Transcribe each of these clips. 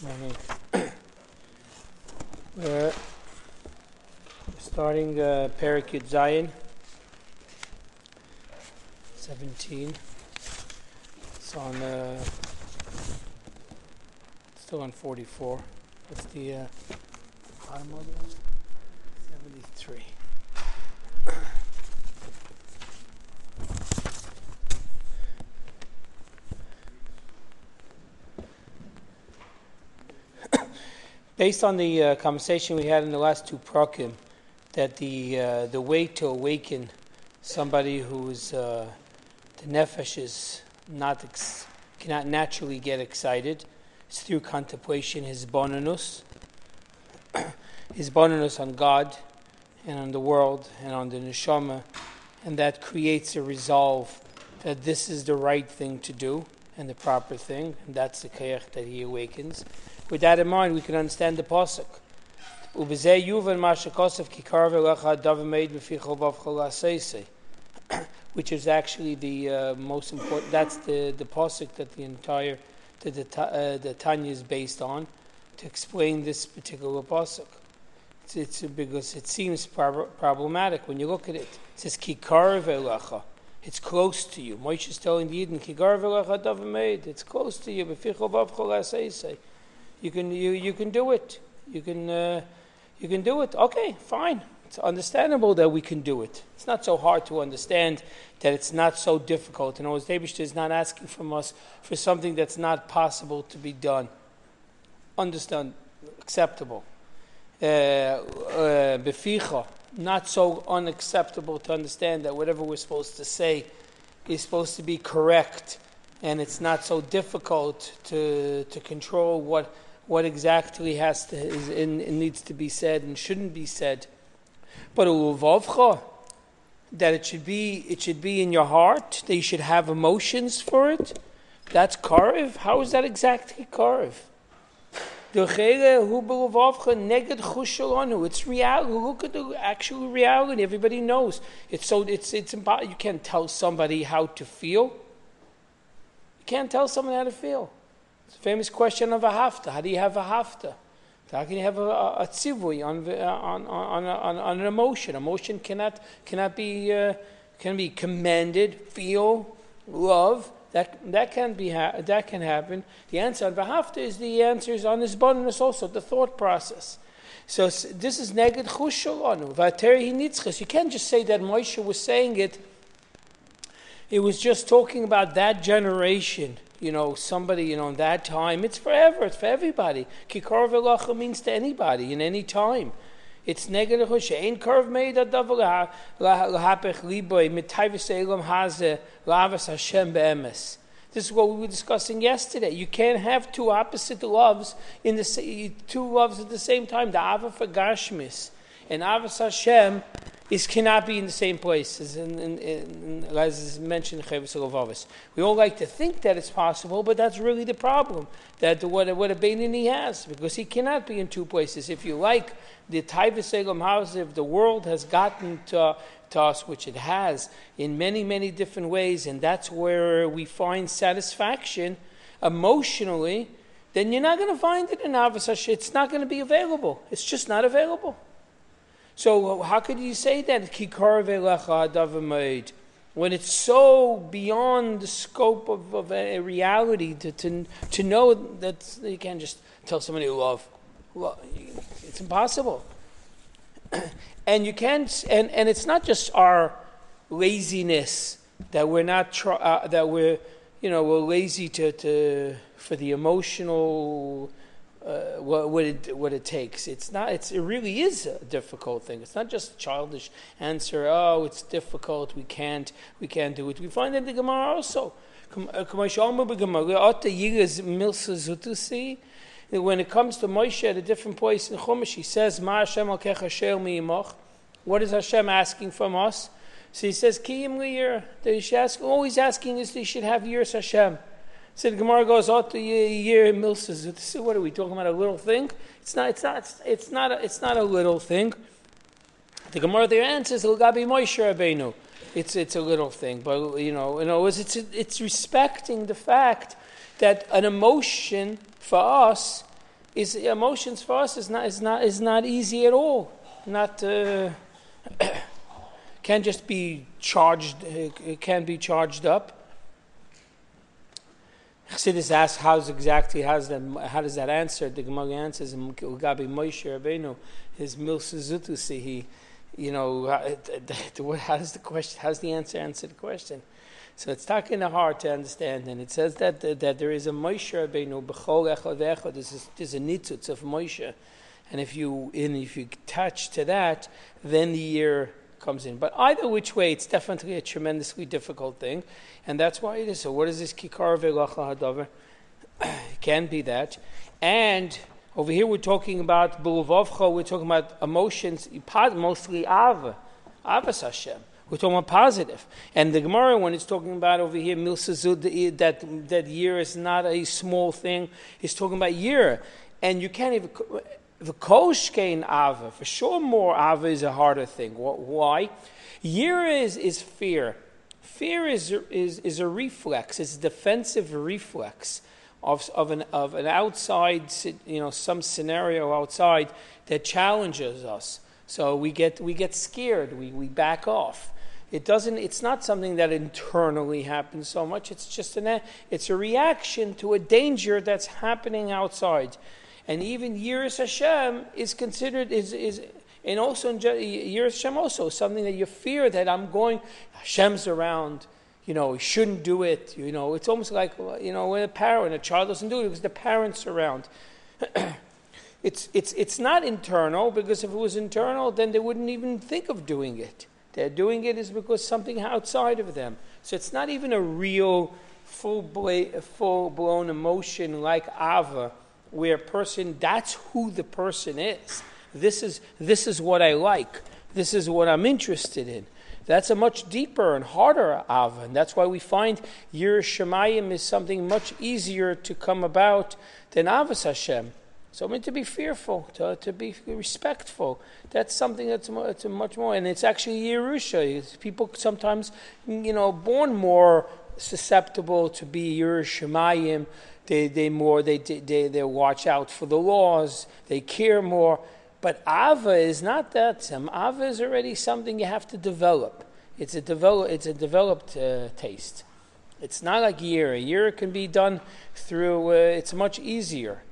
Morning. We're starting uh, Parakut Zion 17. It's on, uh, still on 44. What's the uh, bottom of it? 73. Based on the uh, conversation we had in the last two prakim, that the uh, the way to awaken somebody who's uh, the nefesh is not ex- cannot naturally get excited is through contemplation, hisbonenus, hisbonenus on God and on the world and on the neshama, and that creates a resolve that this is the right thing to do and the proper thing, and that's the kayach that he awakens. With that in mind, we can understand the pasuk. Which is actually the uh, most important. That's the the pasuk that the entire the the, uh, the Tanya is based on to explain this particular pasuk. It's, it's, because it seems prob- problematic when you look at it. It says kikar ve'lacha. It's close to you. Moshe is telling the Eden, ve'lacha davamid. It's close to you. You can you you can do it. You can uh, you can do it. Okay, fine. It's understandable that we can do it. It's not so hard to understand that it's not so difficult. And Oz is not asking from us for something that's not possible to be done. Understand, acceptable. Beficha, uh, uh, not so unacceptable to understand that whatever we're supposed to say is supposed to be correct, and it's not so difficult to to control what what exactly has to is in, needs to be said and shouldn't be said. But that it should be it should be in your heart, that you should have emotions for it. That's karv. How is that exactly karv? It's reality. Look at the actual reality. Everybody knows. It's so. It's it's impossible. You can't tell somebody how to feel. You can't tell someone how to feel. It's a famous question of a hafta. How do you have a hafta? How can you have a, a, a tzivui on, on, on, on, on an emotion? Emotion cannot, cannot be, uh, can be commanded, feel, love. That, that, can be ha- that can happen. The answer on Vahafta is the answer is on this bonus also, the thought process. So this is neged chushalonu. Vateri. You can't just say that Moshe was saying it. It was just talking about that generation you know, somebody, you know, in that time, it's forever, it's for everybody. Kikar velacha means to anybody, in any time. It's curve made liboy mitayvis elam haze lavas Hashem be'emes. This is what we were discussing yesterday. You can't have two opposite loves in the two loves at the same time. The ava for Gashmis and avas Hashem is cannot be in the same place as, in, in, in, as is mentioned in Chavis We all like to think that it's possible, but that's really the problem. That the, what, what a Beinini has, because he cannot be in two places. If you like, the Taivas Elam House, if the world has gotten to, to us, which it has, in many, many different ways, and that's where we find satisfaction emotionally, then you're not going to find it in Avas It's not going to be available. It's just not available. So how could you say that when it's so beyond the scope of, of a reality to, to, to know that you can't just tell somebody to love. It's impossible. and you can't, and, and it's not just our laziness that we're not, try, uh, that we're, you know, we're lazy to, to, for the emotional uh, what, what, it, what it takes. It's not. It's, it really is a difficult thing. It's not just a childish answer. Oh, it's difficult. We can't. We can't do it. We find in the Gemara also. When it comes to Moshe at a different place in Chumash, he says, "Ma Hashem What is Hashem asking from us? So he says, "Kiyim liyir." Always asking is they should have yiras Hashem. So the Gemara goes, "Oh, the year milsas." What are we talking about? A little thing? It's not. It's not. It's not. A, it's not a little thing. The Gemara there answers, "L'gabi Moshe Rabbeinu." It's it's a little thing, but you know, in other words, it's it's respecting the fact that an emotion for us is emotions for us is not is not is not easy at all. Not uh, can just be charged. Uh, can be charged up. Chassidus asks, "How's exactly? How's that? How does that answer?" The Gemara answers, "Gabi Moshe Rabbeinu, his milsuzutusi, he, you know, uh, uh, how does the question? How's the answer answer the question?" So it's talking the hard to understand, and it says that that there is a Moshe Rabbeinu b'chol echad echad. There's a nitzutz of Moshe, and if you in if you attach to that, then the year comes in. But either which way, it's definitely a tremendously difficult thing, and that's why it is. So what is this kikar ve'lacha hadavar? It can be that, and over here we're talking about buluvavcha. We're talking about emotions, mostly av, avas Hashem. We're talking about positive. And the Gemara, when it's talking about over here, milsazud, that, that year is not a small thing, it's talking about year. And you can't even. The koshkein ava, for sure more ava is a harder thing. Why? Year is, is fear. Fear is, is, is a reflex, it's a defensive reflex of, of, an, of an outside, you know, some scenario outside that challenges us. So we get, we get scared, we, we back off. It doesn't, it's not something that internally happens so much. It's just an, it's a reaction to a danger that's happening outside. And even Yiras Hashem is considered, is, is, and also in Yiras Hashem also, something that you fear that I'm going, Hashem's around, you know, shouldn't do it. You know, it's almost like, you know, when a parent, a child doesn't do it because the parent's around. it's, it's, it's not internal because if it was internal, then they wouldn't even think of doing it. They're doing it is because something outside of them. So it's not even a real full, bla- full blown emotion like Ava, where a person, that's who the person is. This is, this is what I like. This is what I'm interested in. That's a much deeper and harder Ava. And that's why we find Yer Shemayim is something much easier to come about than Avas Hashem. So I mean to be fearful, to, to be respectful. That's something that's, that's much more, and it's actually Yerusha. People sometimes, you know, born more susceptible to be Yerushalayim. They, they more, they, they, they watch out for the laws. They care more. But Ava is not that. Ava is already something you have to develop. It's a, develop, it's a developed uh, taste. It's not like Yira. Yira can be done through, uh, it's much easier.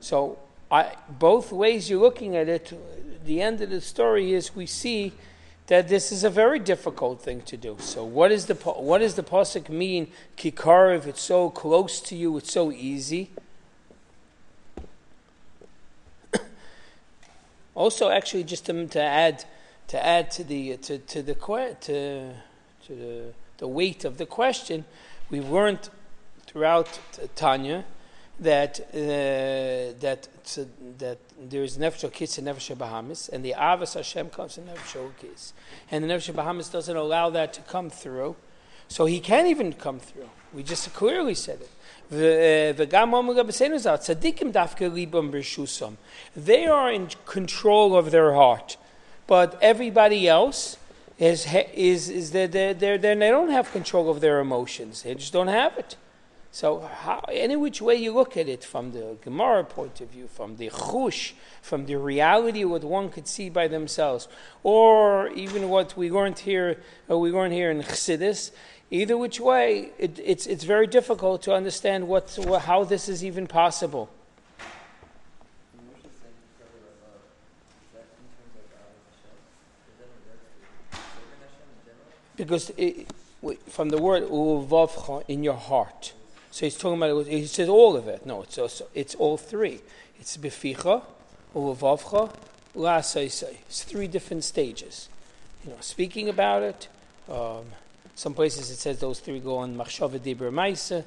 So I, both ways you're looking at it, the end of the story is we see that this is a very difficult thing to do. So what is the what does the pasuk mean? Kikar, if it's so close to you, it's so easy. also, actually, just to, to add to add to the to, to the to, to the, the weight of the question, we've learned throughout Tanya that uh, that so that there is nefesh kiss and nefesh bahamis, and the avas Hashem comes in nefesh kiss, and the nefesh bahamis doesn't allow that to come through, so he can't even come through. We just clearly said it. They are in control of their heart, but everybody else is is is that they they they don't have control of their emotions. They just don't have it. So, how, any which way you look at it, from the Gemara point of view, from the chush, from the reality what one could see by themselves, or even what we learned here, uh, we learned here in Chassidus, either which way, it, it's, it's very difficult to understand what, how this is even possible. Because it, from the word in your heart. So he's talking about, he says all of it. No, it's, also, it's all three. It's beficha, ulevavcha, la It's three different stages. You know, speaking about it. Um, some places it says those three go on machshava dibur maisa,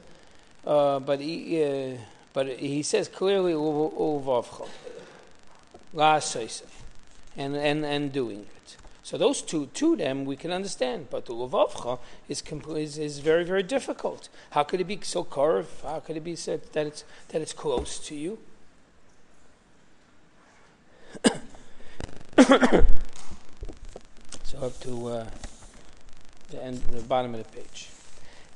uh, but he, uh, but he says clearly ulevavcha, la and and and doing. So those two, to them, we can understand. But the Luvavcha is, is, is very, very difficult. How could it be so curved? How could it be said that it's, that it's close to you? so up to uh, the end, the bottom of the page.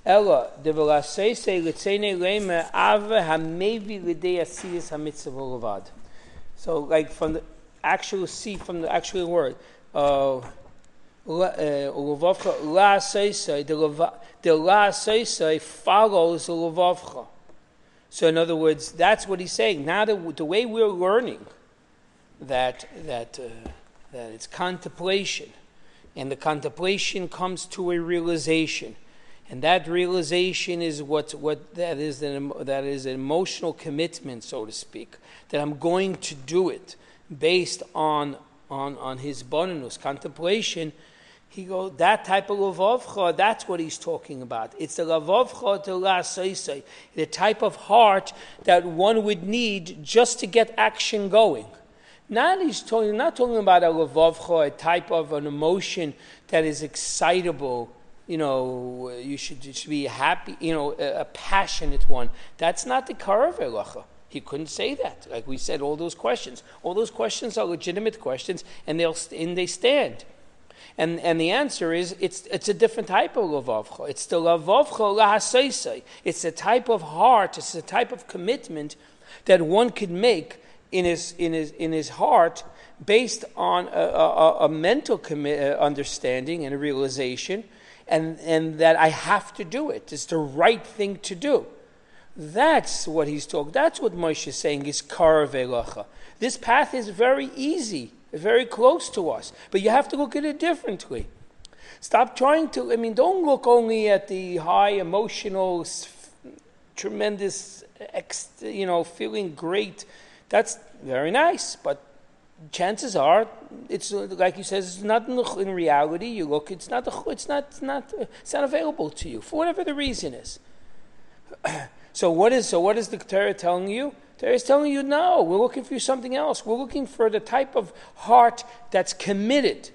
Ella, the velasese litzene lema ave hamevi lidei asiyas hamitzvah levad. So, like from the actual see from the actual word, uh, uh la seisei, the la seisei follows the levavcha. So, in other words, that's what he's saying. Now, the, the way we're learning that that uh, that it's contemplation, and the contemplation comes to a realization and that realization is what, what that, is an, that is an emotional commitment, so to speak, that I'm going to do it based on, on, on his bonus contemplation. He goes, that type of lavavcha, that's what he's talking about. It's the lavavcha to la the type of heart that one would need just to get action going. Not he's talking, not talking about a lavavcha, a type of an emotion that is excitable you know, you should, you should be happy, you know, a, a, passionate one. That's not the Karav. He couldn't say that. Like we said, all those questions. All those questions are legitimate questions, and, they'll, and they stand. And, and the answer is it's, it's a different type of lavavcha. It's the lavavcha lahaseisei. It's a type of heart, it's a type of commitment that one could make in his, in his, in his heart based on a, a, a mental commi- uh, understanding and a realization – and, and that I have to do it. It's the right thing to do. That's what he's talking. That's what Moshe is saying is karavelacha. This path is very easy, very close to us, but you have to look at it differently. Stop trying to. I mean, don't look only at the high emotional, tremendous, you know, feeling great. That's very nice, but chances are it's like he says it's not in, reality you look it's not it's not it's not uh, it's not available to you for whatever the reason is so what is so what is the Torah telling you? Torah is telling you no we're looking for something else. We're looking for the type of heart that's committed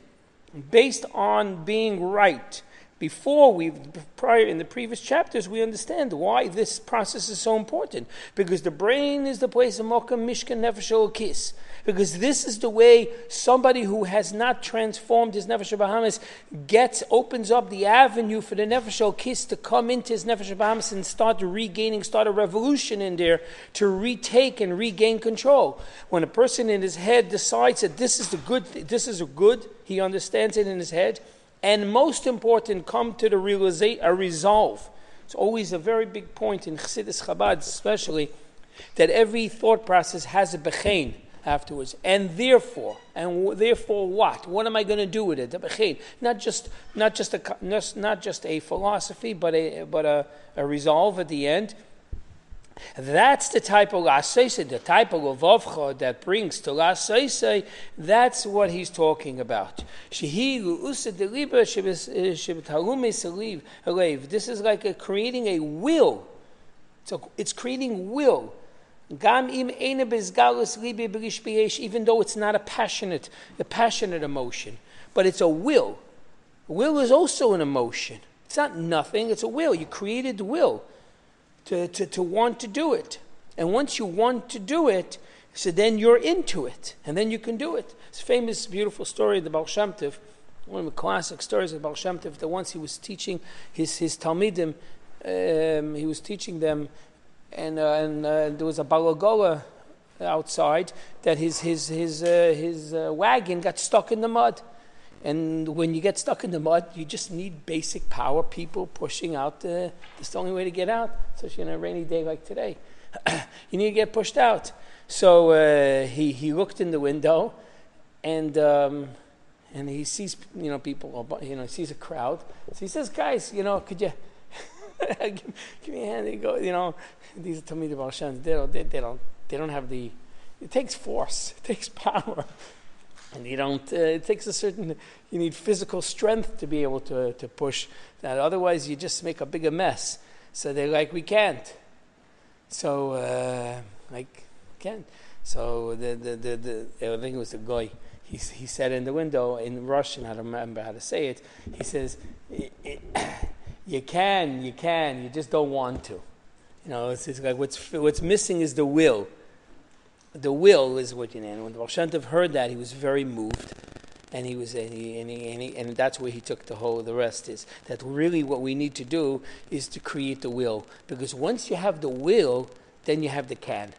based on being right before we prior in the previous chapters we understand why this process is so important because the brain is the place of mokam mishkan nefesh kiss because this is the way somebody who has not transformed his Nefesh Bahamas gets, opens up the avenue for the Nefesh Kiss to come into his Nefesh Bahamas and start regaining, start a revolution in there to retake and regain control. When a person in his head decides that this is the good, this is a good, he understands it in his head, and most important, come to the realization, a resolve. It's always a very big point in Chassidus Chabad, especially, that every thought process has a bechain afterwards. And therefore, and therefore what? What am I going to do with it? The bechain. Not just, not just, a, not just a philosophy, but a, but a, a resolve at the end. That's the type of laseise, the type of lavavcha that brings to laseise. That's what he's talking about. Eh, this is like a creating a will. So it's creating will even though it's not a passionate, a passionate emotion, but it's a will. Will is also an emotion. It's not nothing, it's a will. You created the will to, to, to want to do it. And once you want to do it, so then you're into it, and then you can do it. It's a famous, beautiful story of the Baal Shem Tov, one of the classic stories of Baal Shem Tov, that once he was teaching his, his Talmidim, um, he was teaching them and, uh, and uh, there was a balagola outside that his, his, his, uh, his uh, wagon got stuck in the mud. And when you get stuck in the mud, you just need basic power, people pushing out. The, that's the only way to get out, especially on a rainy day like today. you need to get pushed out. So uh, he, he looked in the window and, um, and he sees you know, people, you know, he sees a crowd. So he says, guys, you know, could you give, give, me a hand? He go, you know, these are Baal They don't, they, they, don't, they don't have the. It takes force. It takes power, and you don't. Uh, it takes a certain. You need physical strength to be able to to push that. Otherwise, you just make a bigger mess. So they're like, we can't. So uh, like, can't. So the the the, the I think it was a guy. He, he said in the window in Russian, I don't remember how to say it. He says, "You can, you can, you just don't want to." You know, it's, it's like what's, what's missing is the will. The will is what you know. When the Baal heard that, he was very moved. and he was and, he, and, he, and, he, and that's where he took the whole the rest is that really what we need to do is to create the will because once you have the will then you have the can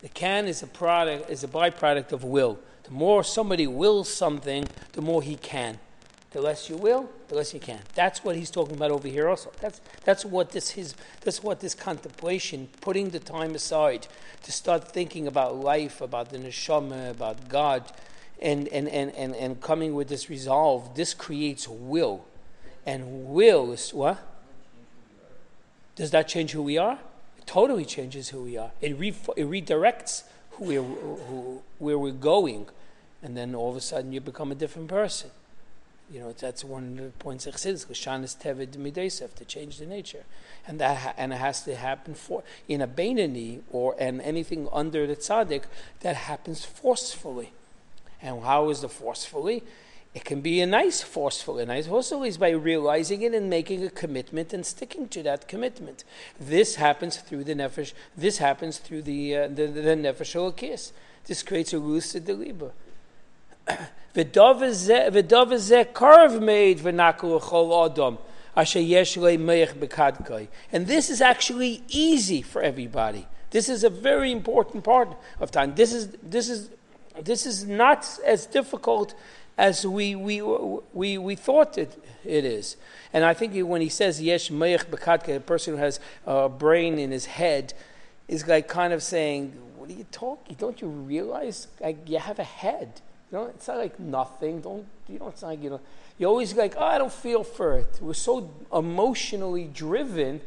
the can is a product is a byproduct of will the more somebody wills something the more he can the less you will the less you can that's what he's talking about over here also that's that's what this his that's what this contemplation putting the time aside to start thinking about life about the neshama about god and, and, and, and, and coming with this resolve, this creates will. And will is what? Does that change who we are? It totally changes who we are. It, re, it redirects who we're, who, where we're going. And then all of a sudden you become a different person. You know, that's one of the points of Chassidus, Shanis Tevid Midesef, to change the nature. And that and it has to happen for in a Bainani or and anything under the tzaddik that happens forcefully. And how is the forcefully? It can be a nice forcefully. Nice forcefully is by realizing it and making a commitment and sticking to that commitment. This happens through the nefesh. This happens through the uh, the, the, the nefesh kiss. This creates a rus deliba. And this is actually easy for everybody. This is a very important part of time. This is this is this is not as difficult as we, we, we, we thought it, it is. And I think when he says yesh meich bekatka, a person who has a brain in his head, is like kind of saying, "What are you talking? Don't you realize like, you have a head? You know, it's not like nothing. Don't you know? It's not like you know. You're always like, oh, I don't feel for it. We're so emotionally driven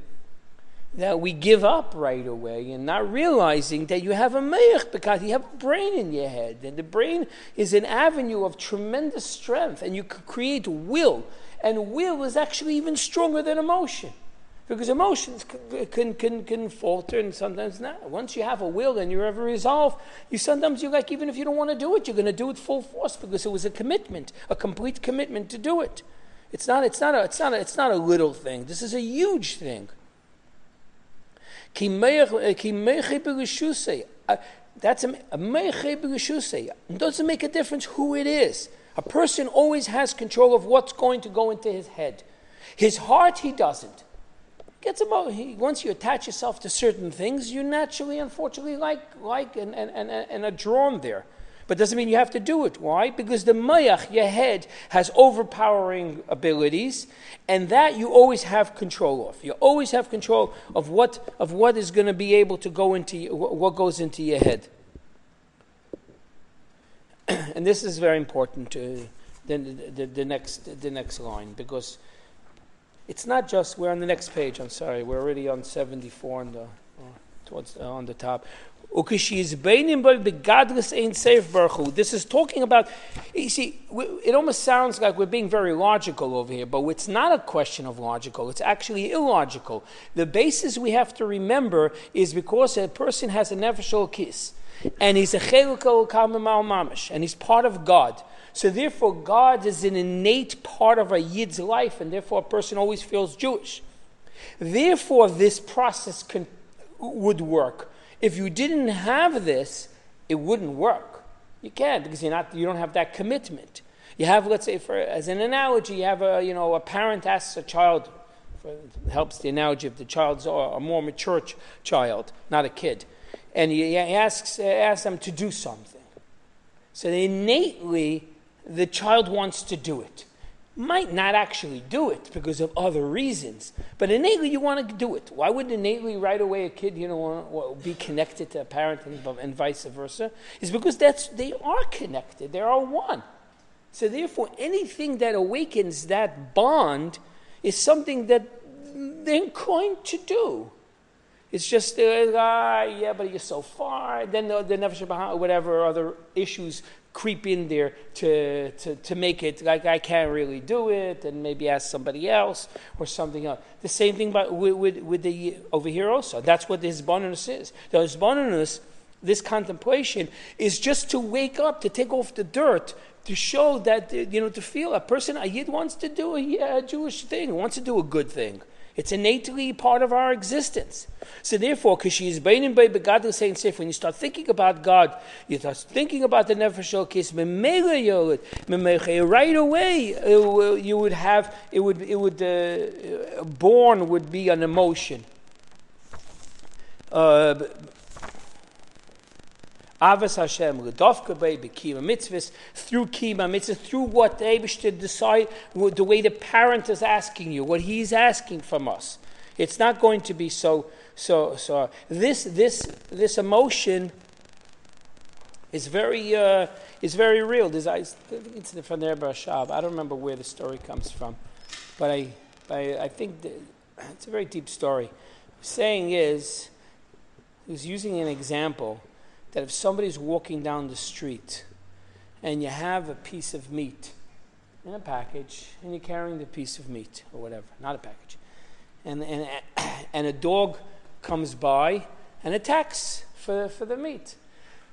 that we give up right away and not realizing that you have a meich because you have a brain in your head. And the brain is an avenue of tremendous strength, and you can create will. And will is actually even stronger than emotion. Because emotions can, can, can, can falter and sometimes not. Once you have a will and you have a resolve, you sometimes you like, even if you don't want to do it, you're going to do it full force because it was a commitment, a complete commitment to do it. It's not, it's not, a, it's not, a, it's not a little thing. This is a huge thing. That's a It doesn't make a difference who it is. A person always has control of what's going to go into his head. His heart, he doesn't. Gets he, once you attach yourself to certain things, you naturally, unfortunately, like like and, and, and, and are drawn there. But doesn't mean you have to do it. Why? Because the mayach, your head, has overpowering abilities, and that you always have control of. You always have control of what of what is going to be able to go into what goes into your head. and this is very important. To, the, the, the next the next line because it's not just we're on the next page. I'm sorry, we're already on 74 on the uh, towards uh, on the top. This is talking about, you see, it almost sounds like we're being very logical over here, but it's not a question of logical. It's actually illogical. The basis we have to remember is because a person has a nefesh kiss, and he's a chelikal mamish, and he's part of God. So therefore, God is an innate part of a yid's life, and therefore a person always feels Jewish. Therefore, this process can, would work. If you didn't have this, it wouldn't work. You can't because you're not, you don't have that commitment. You have, let's say, for, as an analogy, you have a, you know, a parent asks a child, for, helps the analogy of the child's uh, a more mature ch- child, not a kid, and he, he asks, asks them to do something. So innately, the child wants to do it might not actually do it because of other reasons, but innately you want to do it. Why would innately right away a kid, you know, want be connected to a parent and, and vice versa? Is because that's they are connected. They are one. So therefore, anything that awakens that bond is something that they're inclined to do. It's just, uh, ah, yeah, but you're so far. Then the, the Nefesh whatever other issues creep in there to, to, to make it like I can't really do it and maybe ask somebody else or something else. The same thing about, with, with, with the over here also. That's what the Hisbonenus is. The Hisbonenus, this contemplation, is just to wake up, to take off the dirt, to show that, you know, to feel a person, a Yid wants to do a, a Jewish thing, wants to do a good thing. It's innately part of our existence. So therefore, because she is baining by God saying safe, when you start thinking about God, you start thinking about the nefesh case, right away you would have it would it would uh, born would be an emotion. Uh, Avas Hashem, Ledovka Bei, Bekima Mitzvahs, through Kima Mitzvahs, through what the Abish decide, the way the parent is asking you, what he's asking from us. It's not going to be so, so, so. This, this, this emotion is very, uh, is very real. There's, I think it's from there, Barashab. I don't remember where the story comes from, but I, I, I think it's a very deep story. Saying is, he was using an example that if somebody's walking down the street and you have a piece of meat in a package and you're carrying the piece of meat or whatever, not a package, and, and, and a dog comes by and attacks for, for the meat.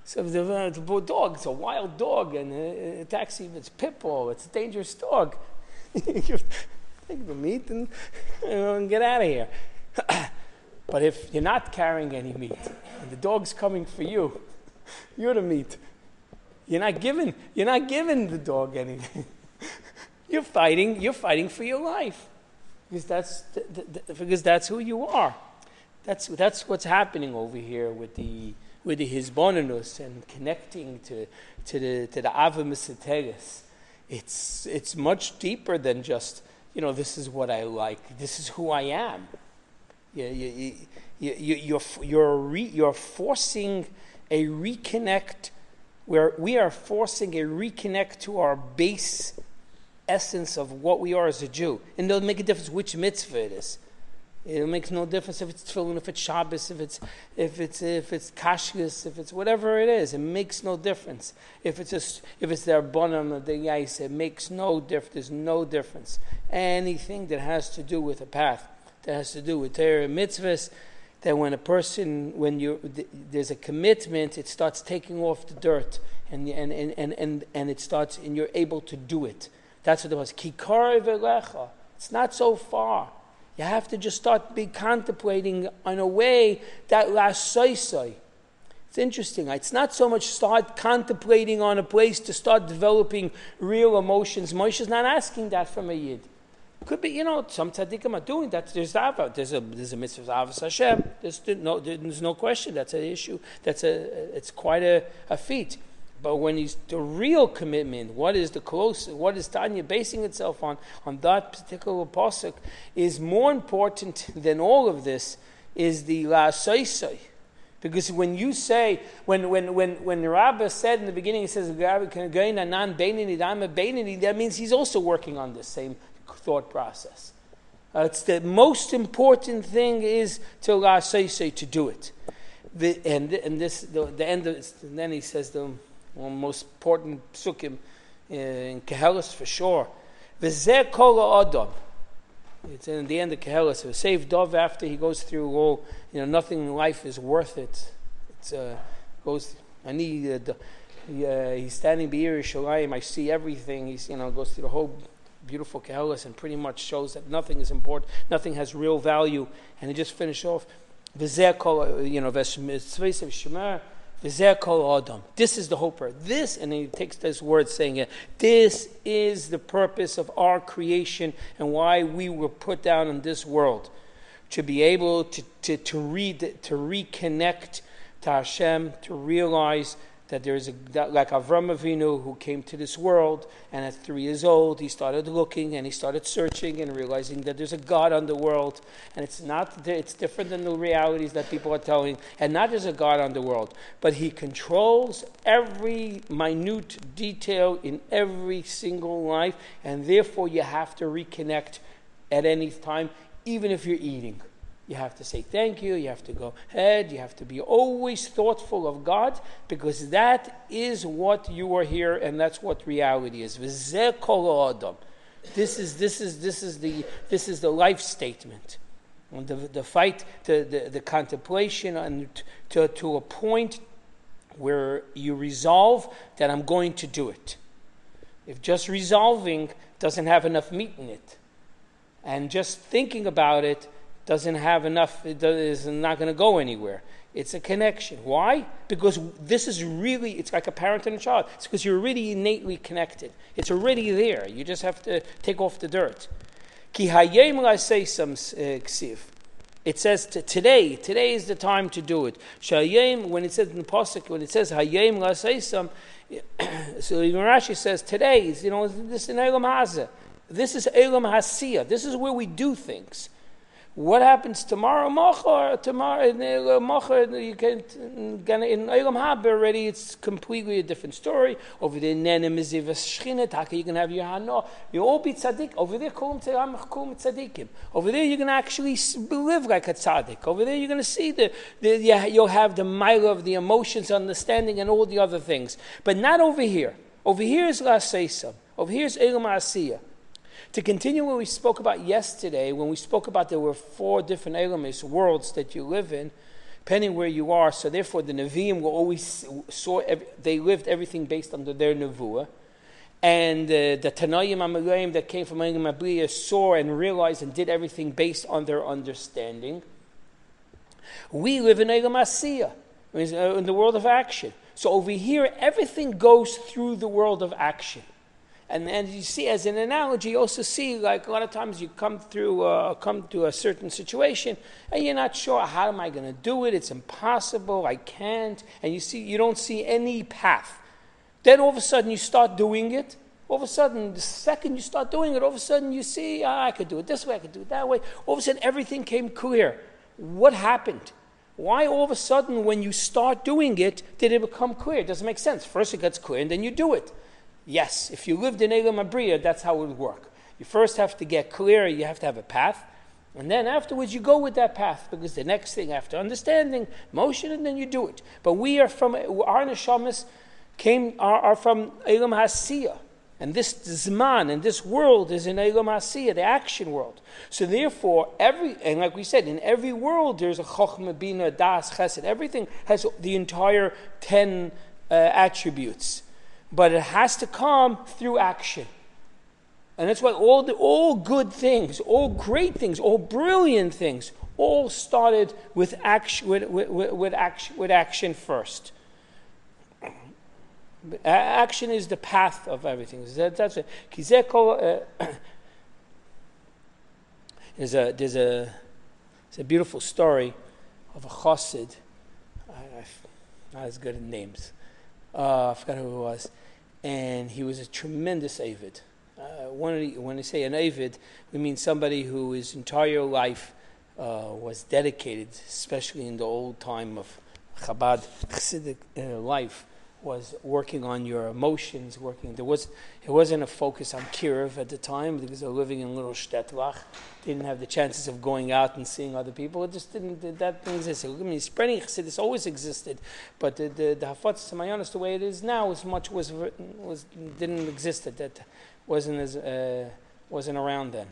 So the, the dog, it's a wild dog, and it attacks even its pit bull. It's a dangerous dog. Take the meat and, and get out of here. but if you're not carrying any meat and the dog's coming for you, you're the meat. You're not giving, you're not giving the dog anything. you're fighting, you're fighting for your life. Because that's, because that's who you are. That's, that's what's happening over here with the, with the Hisbonenus and connecting to, to the, to the Avamis It's, it's much deeper than just, you know, this is what I like, this is who I am. You, you, you, you, you're, you're, re, you're forcing a reconnect where we are forcing a reconnect to our base essence of what we are as a Jew. And it'll make a difference which mitzvah it is. It makes no difference if it's tefillin, if it's Shabbos, if it's if it's if it's kashrus, if it's whatever it is. It makes no difference. If it's just if it's the rabbanim, the yais, it makes no difference. There's no difference. Anything that has to do with a path, that has to do with Torah mitzvahs, that when a person, when you there's a commitment, it starts taking off the dirt, and and and and and, it starts, and you're able to do it. That's what it was. Kikar velecha. It's not so far. You have to just start be contemplating in a way that last soisoi. It's interesting. It's not so much start contemplating on a place to start developing real emotions. Moshe's not asking that from a yid. Could be, you know, some tzaddikim are doing that. There's ava. There's a there's a mitzvah avos Hashem. There's no there's no question. That's an issue. That's a it's quite a, a feat. But when he's the real commitment, what is the close? What is Tanya basing itself on? On that particular pasuk is more important than all of this. Is the la Because when you say, when when when when Rabbah said in the beginning, he says, that means he's also working on this same thought process. Uh, it's the most important thing is to allow say to do it. The, and, and this the, the end of it, and then he says the one most important psukim in Kehelis for sure. V'zeh kol adam. It's in the end of Kehelis. A saved dove after he goes through all, you know, nothing in life is worth it. It uh, goes. I need. Uh, uh, he's standing by Yerushalayim. I see everything. He's, you know, goes through the whole beautiful Kehelis and pretty much shows that nothing is important, nothing has real value. And he just finished off, you know, this is the hope. This, and he takes this word saying it, this is the purpose of our creation and why we were put down in this world. To be able to, to, to read, to reconnect to Hashem, to realize that there is a like Avram Avinu who came to this world, and at three years old he started looking and he started searching and realizing that there's a God on the world, and it's not it's different than the realities that people are telling, and not there's a God on the world, but He controls every minute detail in every single life, and therefore you have to reconnect at any time, even if you're eating. You have to say thank you. You have to go ahead. You have to be always thoughtful of God because that is what you are here and that's what reality is. This is this is this is the this is the life statement. The, the fight, the, the, the contemplation, and to, to a point where you resolve that I'm going to do it. If just resolving doesn't have enough meat in it, And just thinking about it doesn't have enough, it is not going to go anywhere. It's a connection. Why? Because this is really, it's like a parent and a child. It's because you're already innately connected. It's already there. You just have to take off the dirt. Eh, ksiv. It says to, today, today is the time to do it. When it says in the Pasuk, when it says so even Rashi says today, is, you know, this is Elam Hazeh. This is Elam Hasiya. This is where we do things. What happens tomorrow? Tomorrow, uh, Mocher, you in Olam Haba already. It's completely a different story. Over there, Nenem is Shchina. Taka, you can have your Hano. You all be tzaddik. Over there, Kulam Tzaddik, Kulam Tzaddikim. Over there, you're going to actually live like a tzaddik. Over there, you're going to see the, the you'll have the mile of the emotions, understanding, and all the other things. But not over here. Over here is La Seisam. Over here is Elam Asiyah. To continue what we spoke about yesterday, when we spoke about there were four different elements, worlds that you live in, depending where you are. So therefore, the Nevi'im were always saw they lived everything based under their nevuah, and uh, the Tanayim Amalayim that came from Elam Abriya saw and realized and did everything based on their understanding. We live in Elam Asiyah, uh, in the world of action. So over here, everything goes through the world of action. And then you see, as an analogy, you also see like a lot of times you come through, uh, come to a certain situation, and you're not sure how am I going to do it. It's impossible. I can't. And you see, you don't see any path. Then all of a sudden you start doing it. All of a sudden, the second you start doing it, all of a sudden you see, ah, I could do it this way, I could do it that way. All of a sudden everything came clear. What happened? Why all of a sudden, when you start doing it, did it become clear? It doesn't make sense. First it gets clear, and then you do it. Yes, if you lived in Elam Abriya, that's how it would work. You first have to get clear, you have to have a path, and then afterwards you go with that path because the next thing after understanding, motion, and then you do it. But we are from, our neshamas came, are, are from Elam Hasiya. And this Zman and this world is in Elam Hasiya, the action world. So therefore, every, and like we said, in every world there's a Chochmah, Bina, Das, Chesed. Everything has the entire ten uh, attributes but it has to come through action. And that's why all, the, all good things, all great things, all brilliant things, all started with action, with, with, with, action, with action first. Action is the path of everything. That, that's it. Kizeko, uh, there's, a, there's, a, there's a beautiful story of a chassid. I, I, not as good at names. Uh, I forgot who it was and he was a tremendous Avid. Uh, when, I say an Avid, we mean somebody who his entire life uh, was dedicated, especially in the old time of Chabad Chassidic uh, life, was working on your emotions, working. There was it wasn't a focus on Kiruv at the time because they were living in little Shtetlach. Didn't have the chances of going out and seeing other people. It just didn't that didn't exist. I mean, spreading Chassidus always existed, but the the, the Hafatz Mayanis, the way it is now, was much was was didn't exist. That wasn't as uh, wasn't around then.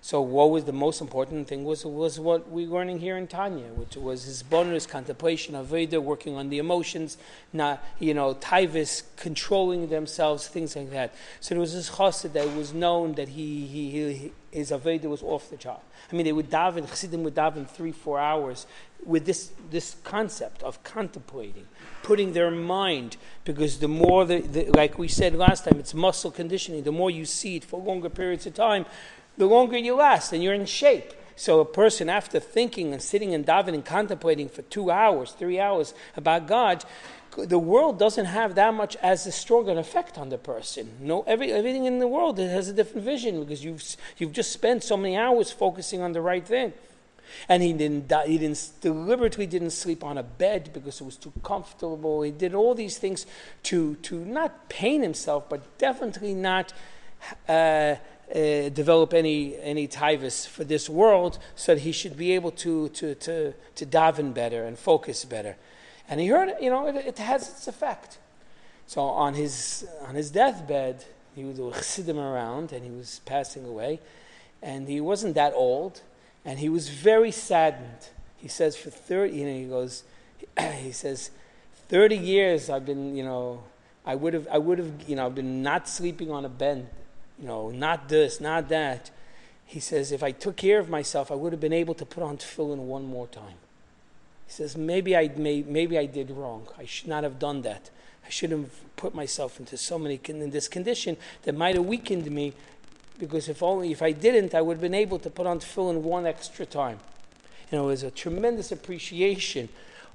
So what was the most important thing was was what we're learning here in Tanya, which was his bonus contemplation of Veda, working on the emotions, not you know Tivus controlling themselves, things like that. So there was this chassid that was known that he, he, he his Aveda was off the chart. I mean, they would daven, chassidim would daven three, four hours with this, this concept of contemplating, putting their mind, because the more, the, the, like we said last time, it's muscle conditioning. The more you see it for longer periods of time, the longer you last and you're in shape. So a person, after thinking and sitting and davening, contemplating for two hours, three hours about God, the world doesn't have that much as a strong effect on the person. No, every, everything in the world has a different vision because you've you've just spent so many hours focusing on the right thing. And he didn't he didn't deliberately didn't sleep on a bed because it was too comfortable. He did all these things to to not pain himself, but definitely not. Uh, uh, develop any any tivus for this world, so that he should be able to to to to daven better and focus better. And he heard, you know, it, it has its effect. So on his on his deathbed, he was chassidim around, and he was passing away, and he wasn't that old, and he was very saddened. He says for thirty, you know, he goes, he says, thirty years I've been, you know, I would have, I would have, you know, been not sleeping on a bed you know, not this, not that. he says, if I took care of myself, I would have been able to put on tefillin one more time. He says, maybe I, may, maybe I did wrong. I should not have done that. I shouldn't have put myself into so many in this condition that might have weakened me because if only if I didn't, I would have been able to put on tefillin one extra time. You know, it was a tremendous appreciation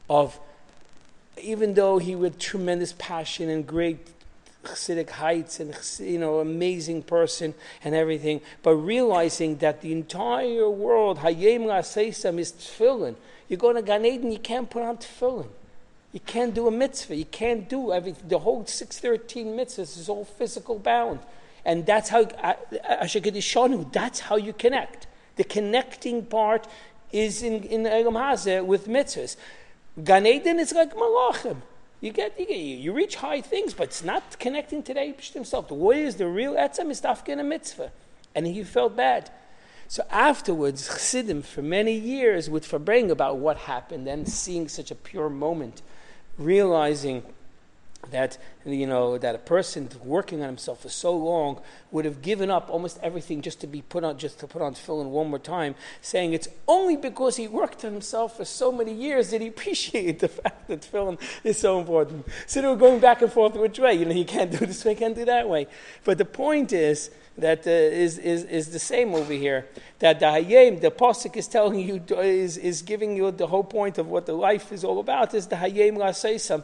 of, even though he with tremendous passion and great Chassidic heights and you know amazing person and everything, but realizing that the entire world Hayem Seisam is tefillin. You go to Gan Eden, you can't put on tefillin. You can't do a mitzvah. You can't do everything. The whole 613 mitzvahs is all physical bound. And that's how, uh, uh, Ashakadishanu, that's how you connect. The connecting part is in, in Elam Hazeh with mitzvahs. Gan Eden is like malachim. You get, you get, you reach high things, but it's not connecting to the Eibush himself. The way is the real etzem is dafkin a mitzvah. And he felt bad. So afterwards, Chassidim, for many years, would forbring about what happened and seeing such a pure moment, realizing that you know that a person working on himself for so long would have given up almost everything just to be put on just to put on tefillin one more time, saying it's only because he worked on himself for so many years that he appreciated the fact that tefillin is so important. So they were going back and forth which way. You know, you can't do this way, you can't do that way. But the point is that uh, is, is, is the same over here. That the Hayim, the Pasuk is telling you, is, is giving you the whole point of what the life is all about, is the Hayim Laseisam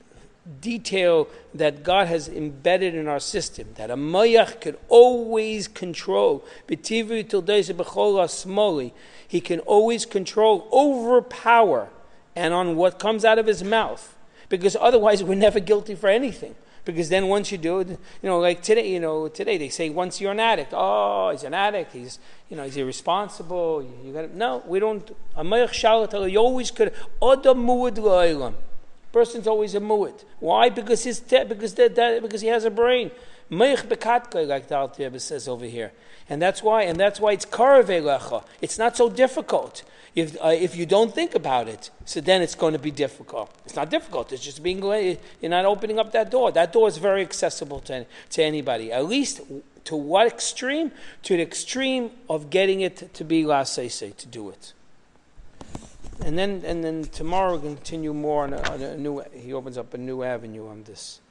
detail that God has embedded in our system, that a mayach could always control. He can always control, overpower, and on what comes out of his mouth. Because otherwise, we're never guilty for anything. Because then once you do it, you know, like today, you know, today they say once you're an addict, oh, he's an addict, he's, you know, he's irresponsible. You, you got no, we don't. A mayach shalat, you always could. Muad Person's always a mu'it. Why? Because he's te- because that, because he has a brain. Like the Alter says over here, and that's why and that's why it's karavelecha. It's not so difficult if uh, if you don't think about it. So then it's going to be difficult. It's not difficult. It's just being you're not opening up that door. That door is very accessible to to anybody. At least to what extreme? To the extreme of getting it to be la to do it and then and then tomorrow we continue more on a, on a new. He opens up a new avenue on this.